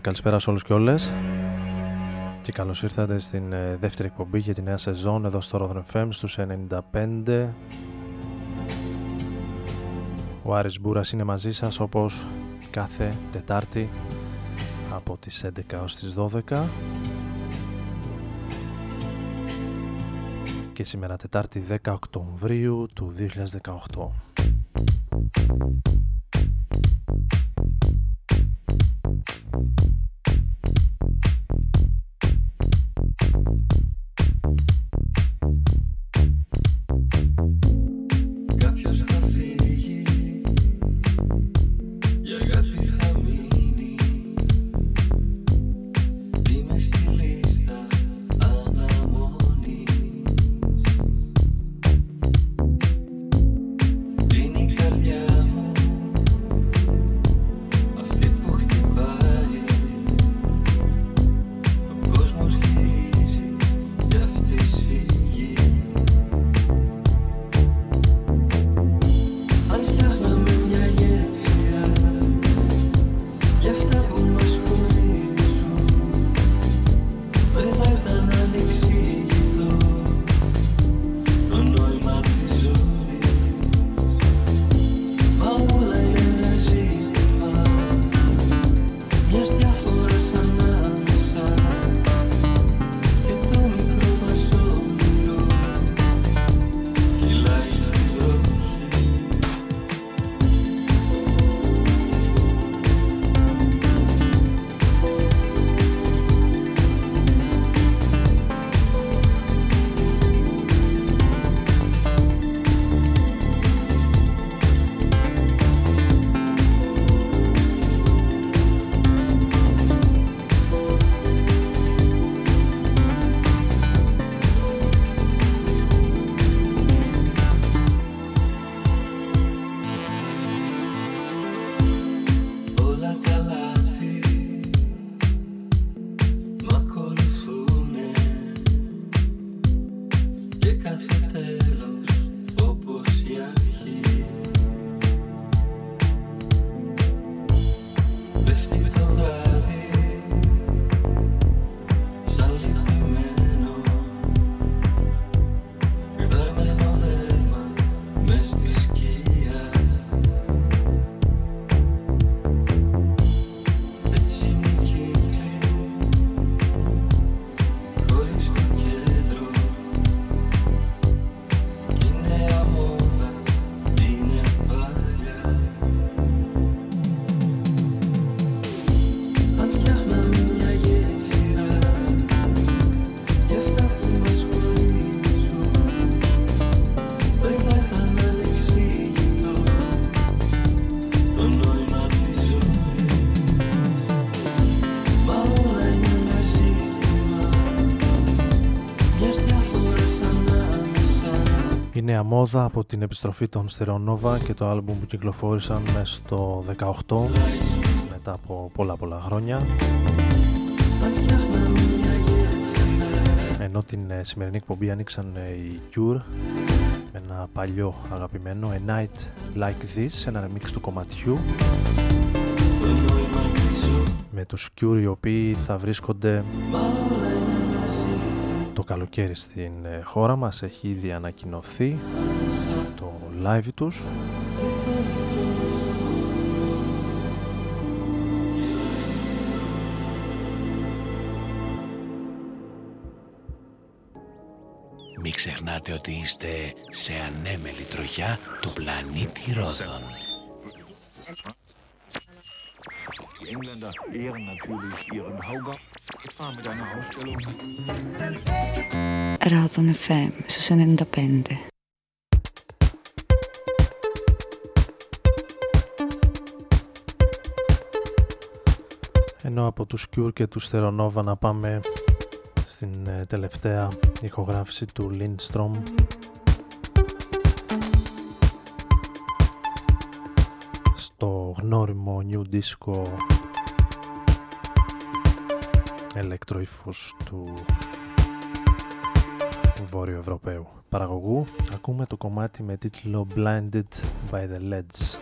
καλησπέρα σε όλους και όλες. Και καλώς ήρθατε στην ε, δεύτερη εκπομπή για τη νέα σεζόν εδώ στο Rodden FM στους 95 Ο Άρης Μπούρας είναι μαζί σας όπως κάθε Τετάρτη από τις 11 ως τις 12 και σήμερα Τετάρτη 10 Οκτωβρίου του 2018 νέα μόδα από την επιστροφή των Στερεονόβα και το άλμπουμ που κυκλοφόρησαν στο 18 μετά από πολλά πολλά χρόνια. Ενώ την ε, σημερινή εκπομπή άνοιξαν ε, οι Cure με ένα παλιό αγαπημένο A Night Like This ένα remix του κομματιού. Με τους Cure οι οποίοι θα βρίσκονται το καλοκαίρι στην ε, χώρα μας έχει ήδη ανακοινωθεί το live τους Μην ξεχνάτε ότι είστε σε ανέμελη τροχιά του πλανήτη Ρόδων. Die Engländer ehren natürlich ihren Hauger. Ich war mit einer Ausstellung. Ράδον FM στους 95. ενώ από τους Cure και τους Theronova να πάμε στην ε, τελευταία ηχογράφηση του Lindstrom στο γνώριμο New Disco ηλεκτροήφους του Βόρειο Ευρωπαίου παραγωγού. Ακούμε το κομμάτι με τίτλο Blinded by the Leads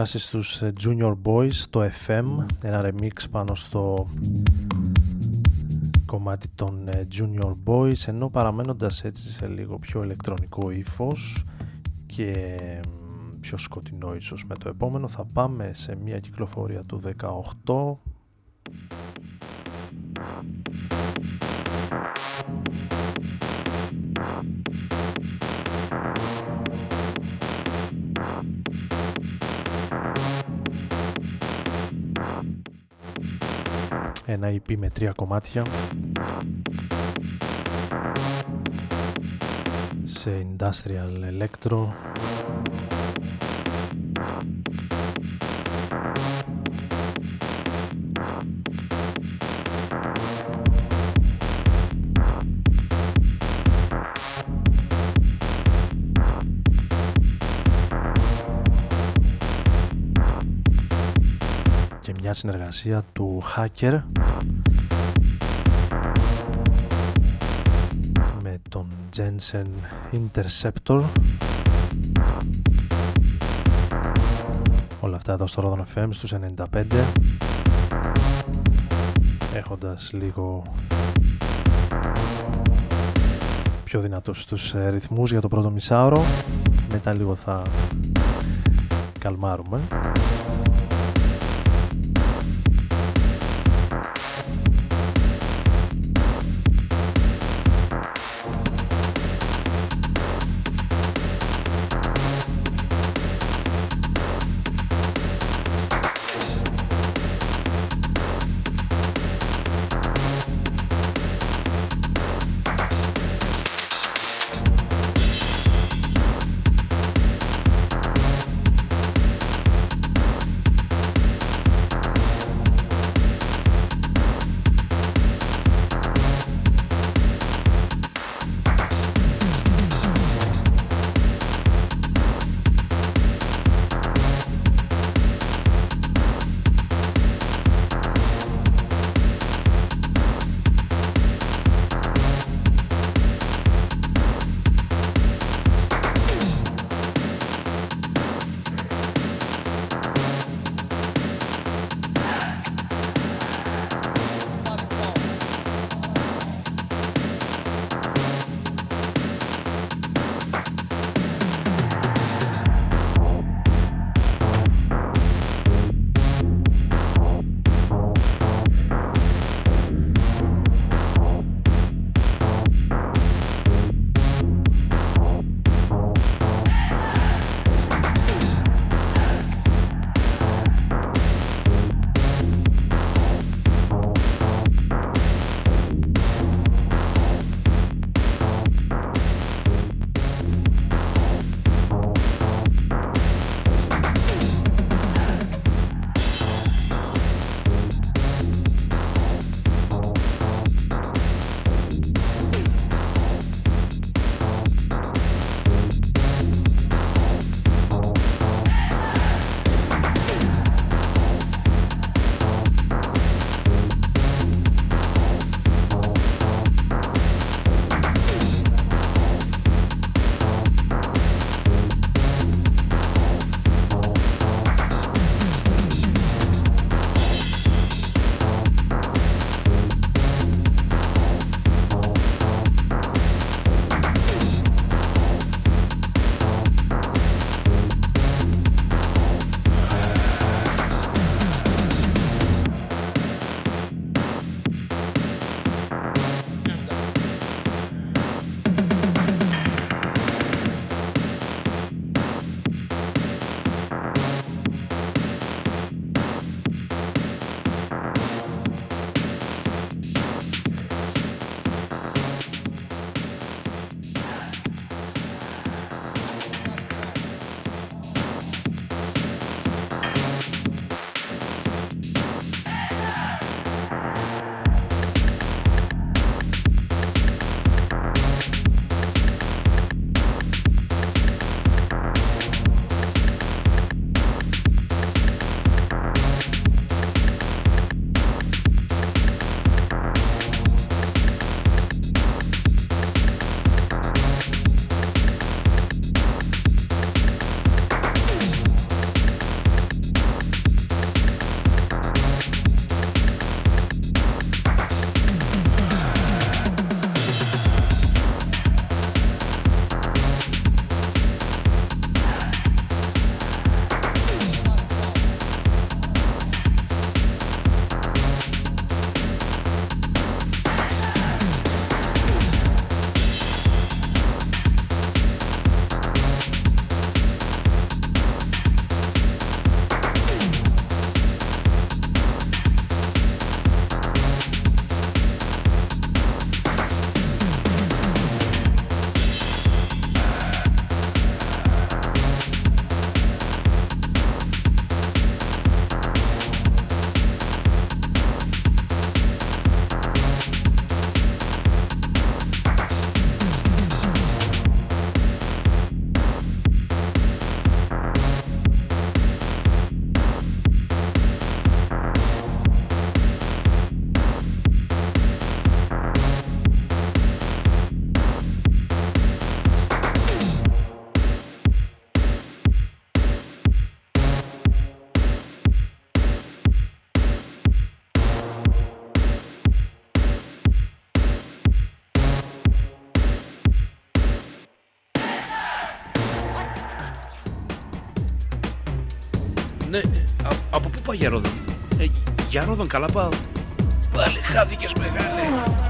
περάσει στους ε, Junior Boys, το FM, ένα remix πάνω στο κομμάτι των ε, Junior Boys, ενώ παραμένοντας έτσι σε λίγο πιο ηλεκτρονικό ύφος και μ, πιο σκοτεινό ίσως με το επόμενο, θα πάμε σε μια κυκλοφορία του ένα EP με τρία κομμάτια. Σε industrial electro μια συνεργασία του Hacker με τον Jensen Interceptor. Όλα αυτά εδώ στο Rodon FM στους 95 έχοντας λίγο πιο δυνατούς στους ε, ρυθμούς για το πρώτο μισάωρο. Μετά λίγο θα καλμάρουμε Ρόδον. Ε, για Ρόδον καλά πάω. Πάλι χάθηκες μεγάλε.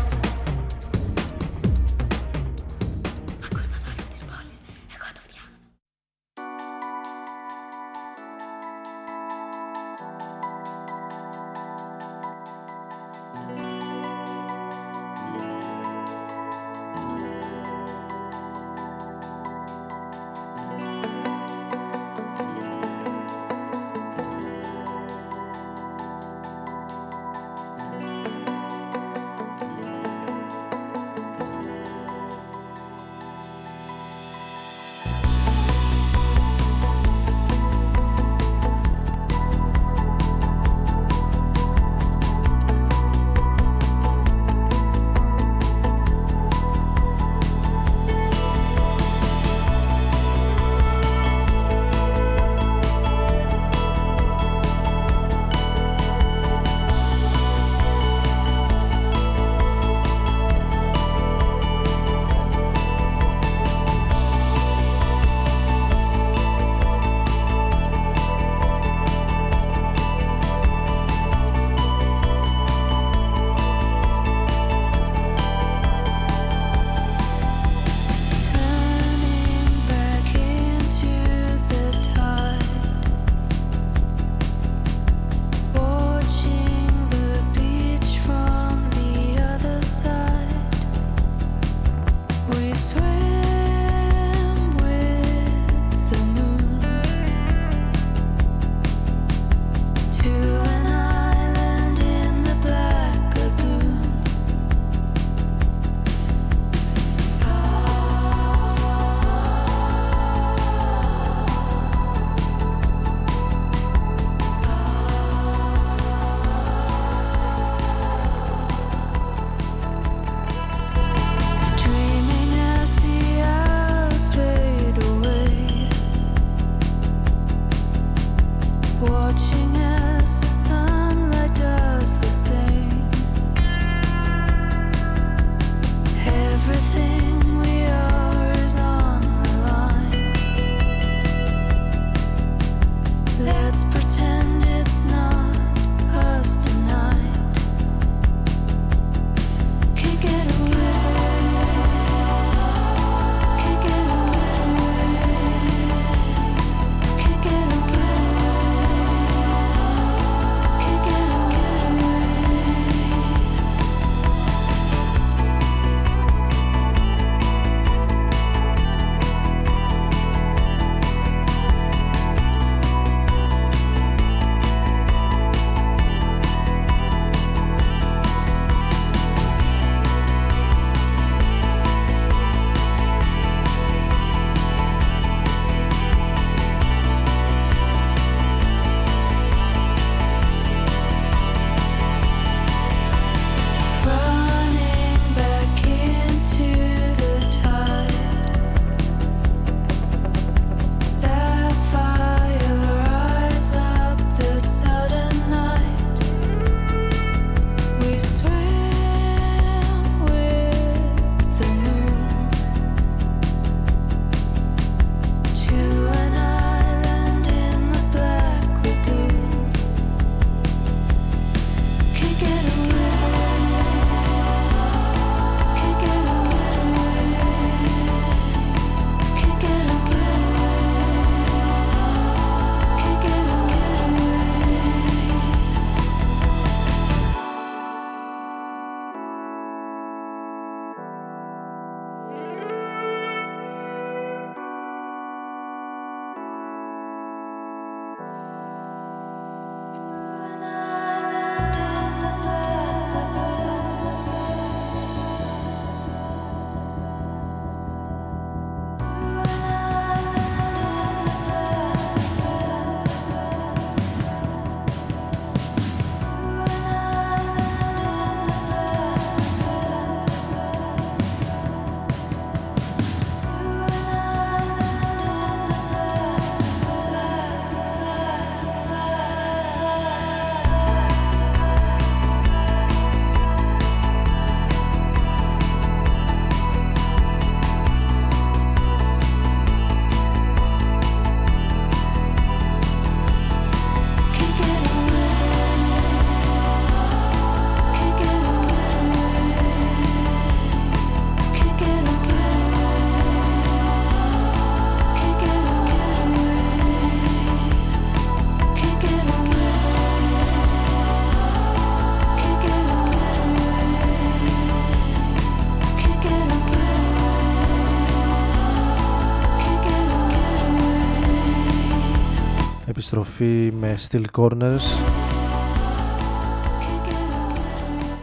Επιστροφή με Steel Corners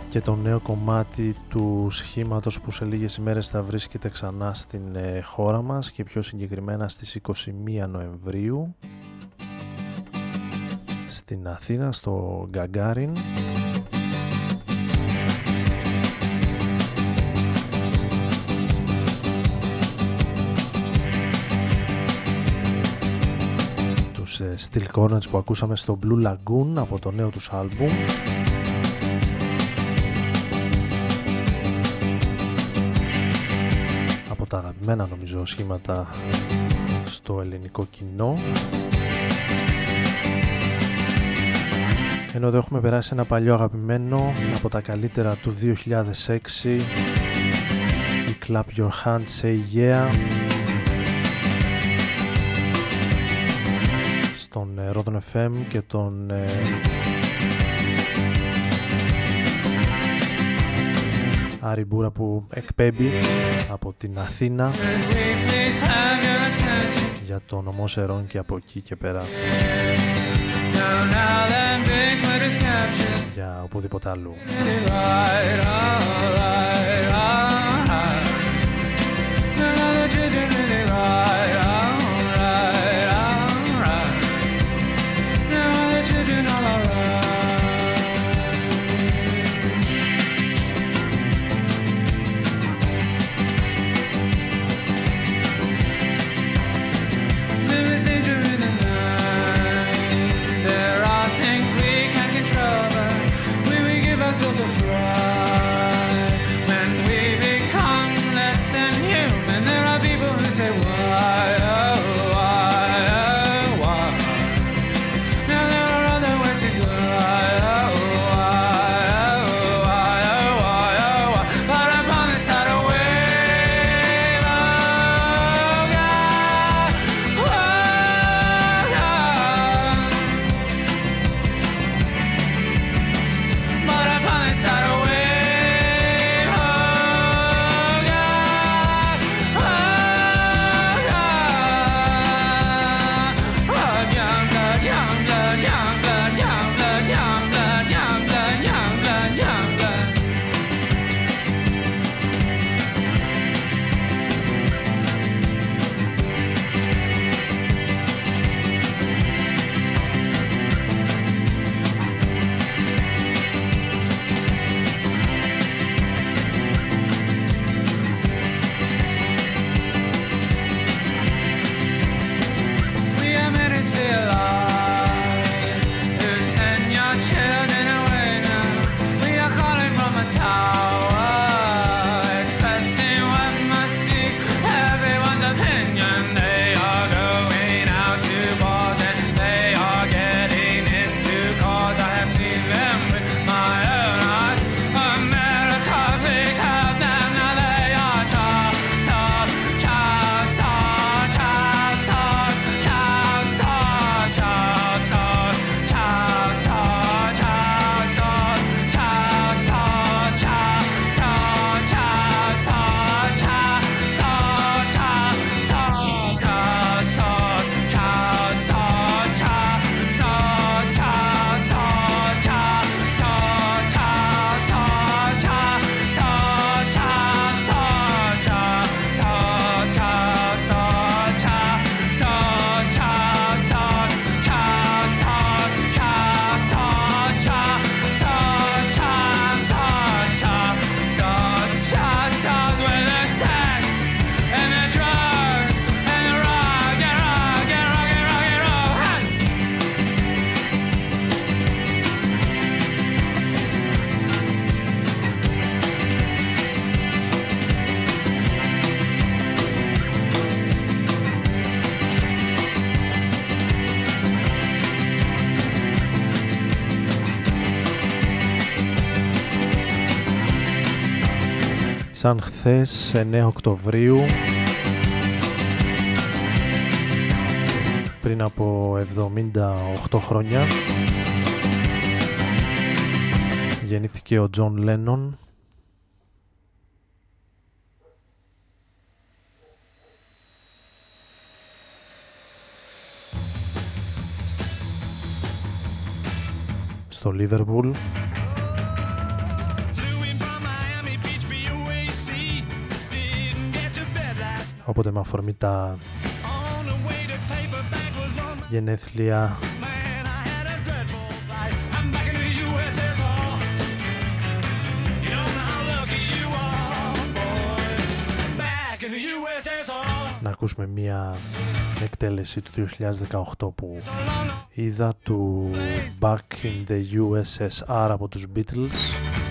και το νέο κομμάτι του σχήματος που σε λίγες ημέρες θα βρίσκεται ξανά στην ε, χώρα μας και πιο συγκεκριμένα στις 21 Νοεμβρίου στην Αθήνα στο Γκαγκάριν τους ε, Steel Corners που ακούσαμε στο Blue Lagoon από το νέο τους άλμπουμ. Από τα αγαπημένα νομίζω σχήματα στο ελληνικό κοινό. Ενώ εδώ έχουμε περάσει ένα παλιό αγαπημένο από τα καλύτερα του 2006 η Clap Your Hands Say Yeah στον ε, Rodon FM και τον ε, Άρη Μπούρα που εκπέμπει από την Αθήνα για το νομό Σερών και από εκεί και πέρα για οπουδήποτε αλλού. σαν χθες 9 Οκτωβρίου. Πριν από 78 χρόνια γεννήθηκε ο Τζον Λένον. Στο Λίβερπουλ. Οπότε με αφορμή τα γενέθλια. Να ακούσουμε μία εκτέλεση του 2018 που είδα του Back in the USSR από τους Beatles.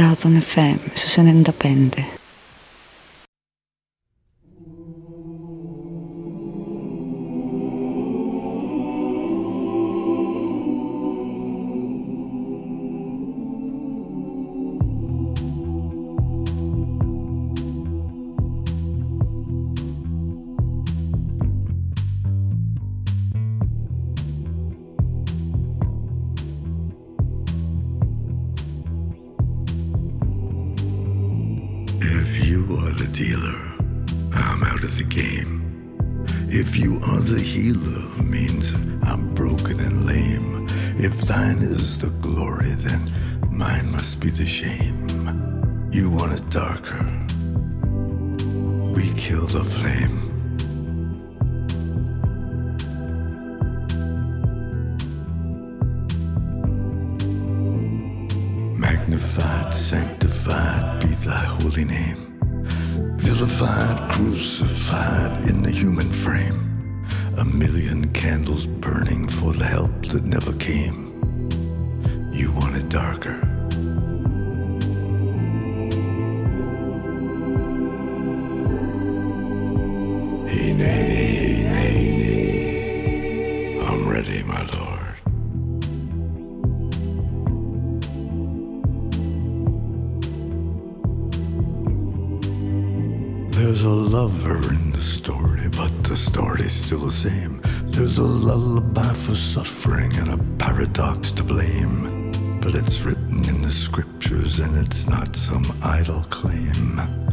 Ράδον FM στους 95. If thine is the glory, then mine must be the shame. You want it darker. We kill the flame. Magnified, sanctified be thy holy name. Vilified, crucified in the human frame a million candles burning for the help that never came. You want it darker. still the same. There's a lullaby for suffering and a paradox to blame. But it's written in the scriptures and it's not some idle claim.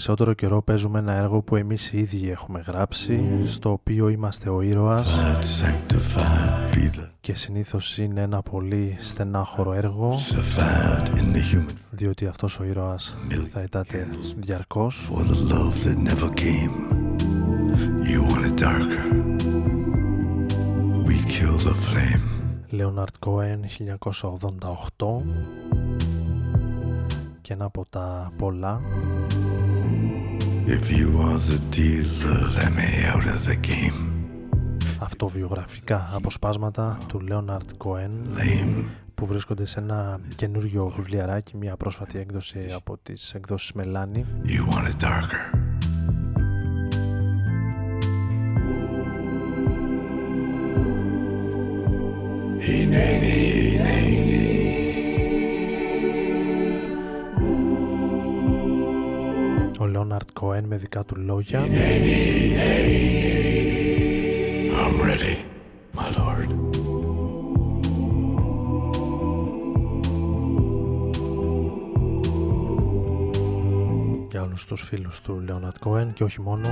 Περισσότερο καιρό παίζουμε ένα έργο που εμείς οι ίδιοι έχουμε γράψει, στο οποίο είμαστε ο ήρωας That sanctified be the και συνήθως είναι ένα πολύ στενάχωρο έργο, sanctified in the human διότι αυτός ο ήρωας θα ητάται διαρκώς. for the love that never came. You want it darker? We kill the flame. Leonard Cohen 1988 και ένα από τα πολλά If you are the dealer, let me out of the game. αυτοβιογραφικά αποσπάσματα του Leonard Cohen Lame. που βρίσκονται σε ένα καινούριο βιβλιαράκι, μια πρόσφατη έκδοση από τις εκδόσεις Μελάνη You want it darker? Hineni, hineni. ο Leonard Cohen με δικά του λόγια. I'm ready, my lord. για όλους τους φίλους του Leonard Cohen και όχι μόνο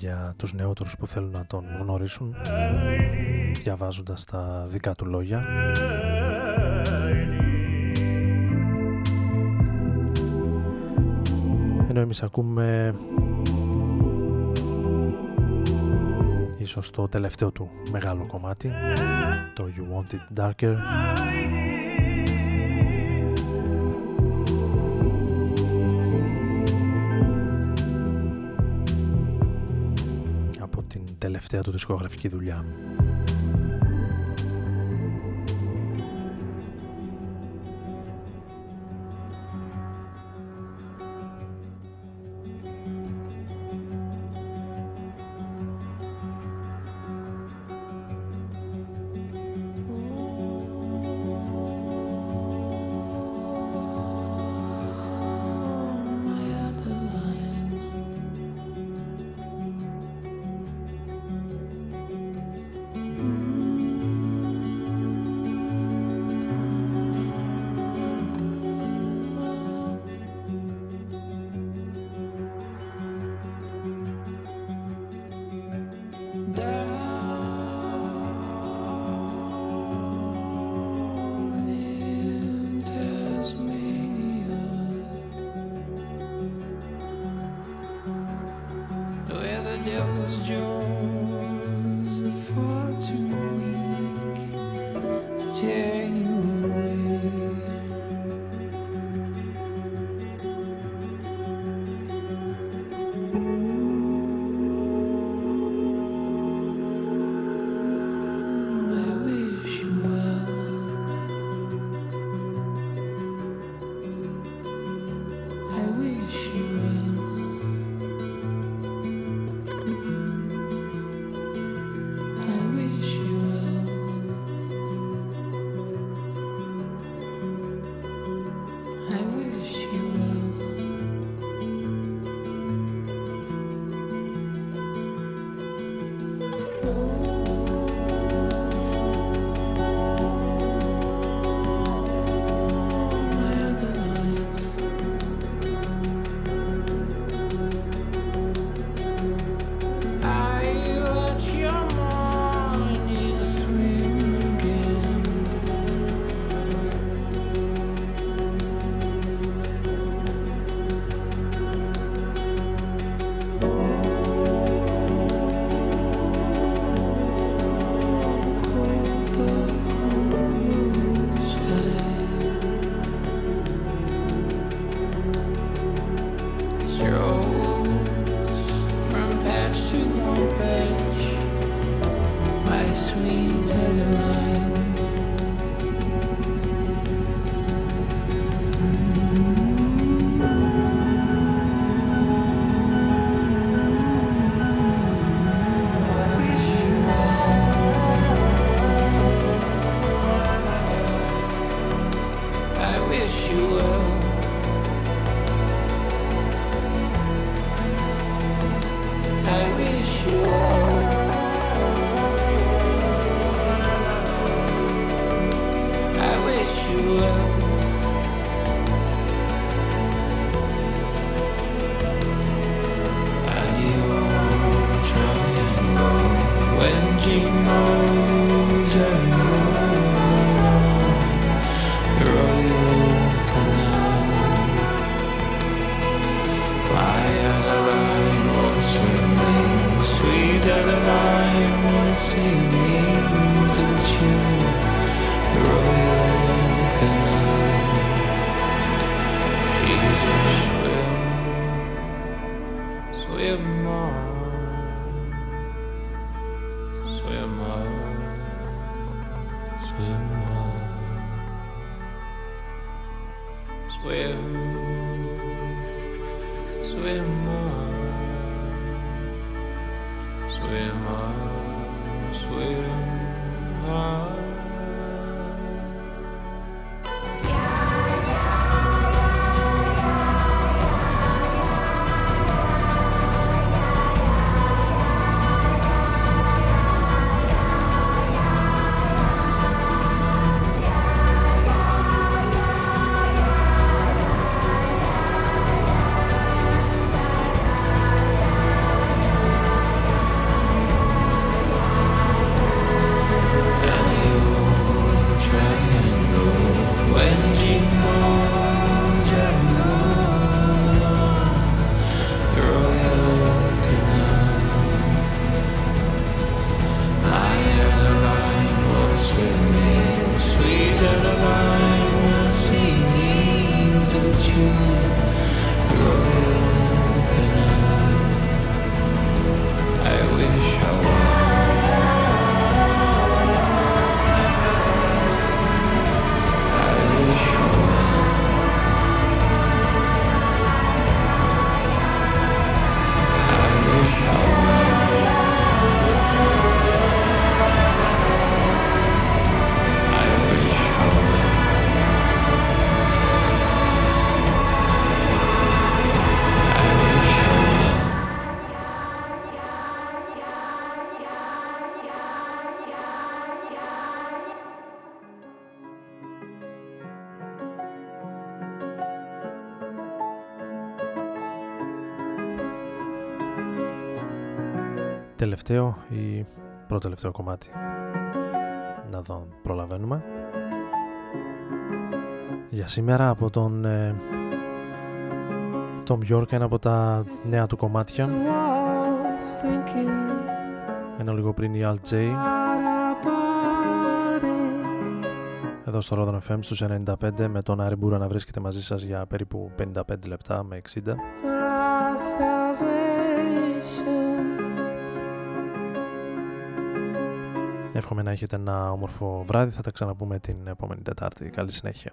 για τους νεότερους που θέλουν να τον γνωρίσουν διαβάζοντας τα δικά του λόγια. Ενώ εμείς ακούμε ίσως το τελευταίο του μεγάλο κομμάτι το You Want It Darker τελευταία του δισκογραφική δουλειά. Where τελευταίο ή πρώτο τελευταίο κομμάτι. Να δω προλαβαίνουμε. Για σήμερα από τον ε, Tom York ένα από τα νέα του κομμάτια. Ένα λίγο πριν η Alt J. Εδώ στο Rodon FM στους 95 με τον Άρη Μπούρα να βρίσκεται μαζί σας για περίπου 55 λεπτά με 60 Εύχομαι να έχετε ένα όμορφο βράδυ. Θα τα ξαναπούμε την επόμενη Τετάρτη. Καλή συνέχεια.